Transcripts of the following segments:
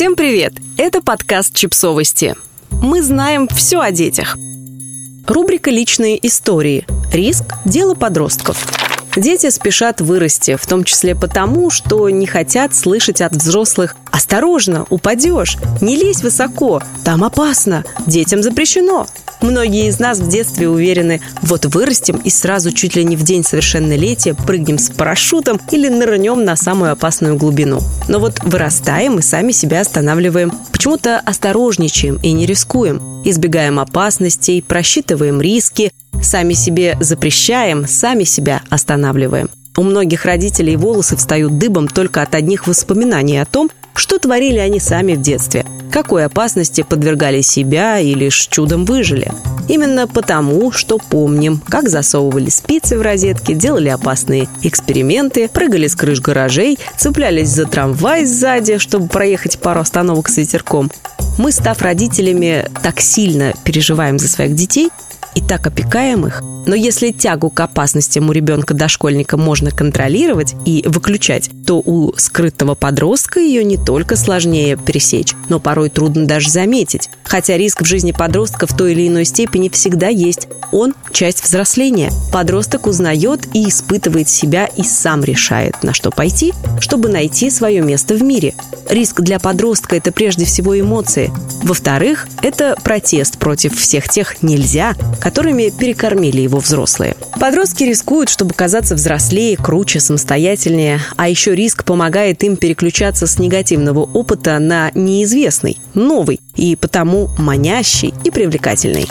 Всем привет! Это подкаст «Чипсовости». Мы знаем все о детях. Рубрика «Личные истории». Риск – дело подростков. Дети спешат вырасти, в том числе потому, что не хотят слышать от взрослых «Осторожно, упадешь! Не лезь высоко! Там опасно! Детям запрещено!» Многие из нас в детстве уверены, вот вырастем и сразу чуть ли не в день совершеннолетия прыгнем с парашютом или нырнем на самую опасную глубину. Но вот вырастаем и сами себя останавливаем. Почему-то осторожничаем и не рискуем. Избегаем опасностей, просчитываем риски, сами себе запрещаем, сами себя останавливаем. У многих родителей волосы встают дыбом только от одних воспоминаний о том, что творили они сами в детстве – какой опасности подвергали себя и лишь чудом выжили. Именно потому, что помним, как засовывали спицы в розетки, делали опасные эксперименты, прыгали с крыш гаражей, цеплялись за трамвай сзади, чтобы проехать пару остановок с ветерком. Мы, став родителями, так сильно переживаем за своих детей, и так опекаем их. Но если тягу к опасностям у ребенка-дошкольника можно контролировать и выключать, то у скрытого подростка ее не только сложнее пересечь, но порой трудно даже заметить. Хотя риск в жизни подростка в той или иной степени всегда есть. Он – часть взросления. Подросток узнает и испытывает себя и сам решает, на что пойти, чтобы найти свое место в мире. Риск для подростка – это прежде всего эмоции. Во-вторых, это протест против всех тех «нельзя», которыми перекормили его взрослые. Подростки рискуют, чтобы казаться взрослее, круче, самостоятельнее, а еще риск помогает им переключаться с негативного опыта на неизвестный, новый и потому манящий и привлекательный.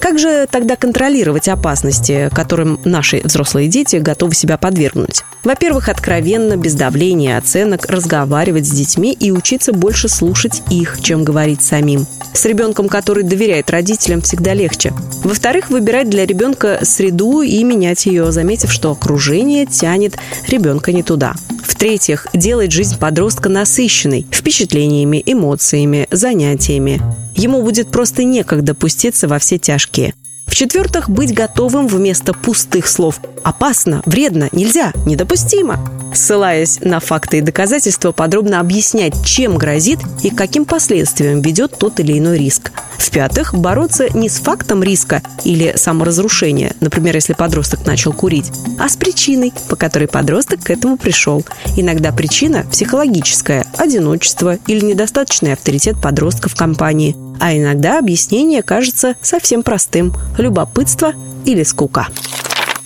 Как же тогда контролировать опасности, которым наши взрослые дети готовы себя подвергнуть? Во-первых, откровенно, без давления оценок, разговаривать с детьми и учиться больше слушать их, чем говорить самим. С ребенком, который доверяет родителям, всегда легче. Во-вторых, выбирать для ребенка среду и менять ее, заметив, что окружение тянет ребенка не туда. В-третьих, делать жизнь подростка насыщенной впечатлениями, эмоциями, занятиями. Ему будет просто некогда пуститься во все тяжкие. В-четвертых, быть готовым вместо пустых слов «опасно», «вредно», «нельзя», «недопустимо». Ссылаясь на факты и доказательства, подробно объяснять, чем грозит и каким последствиям ведет тот или иной риск. В-пятых, бороться не с фактом риска или саморазрушения, например, если подросток начал курить, а с причиной, по которой подросток к этому пришел. Иногда причина психологическая – одиночество или недостаточный авторитет подростка в компании – а иногда объяснение кажется совсем простым – любопытство или скука.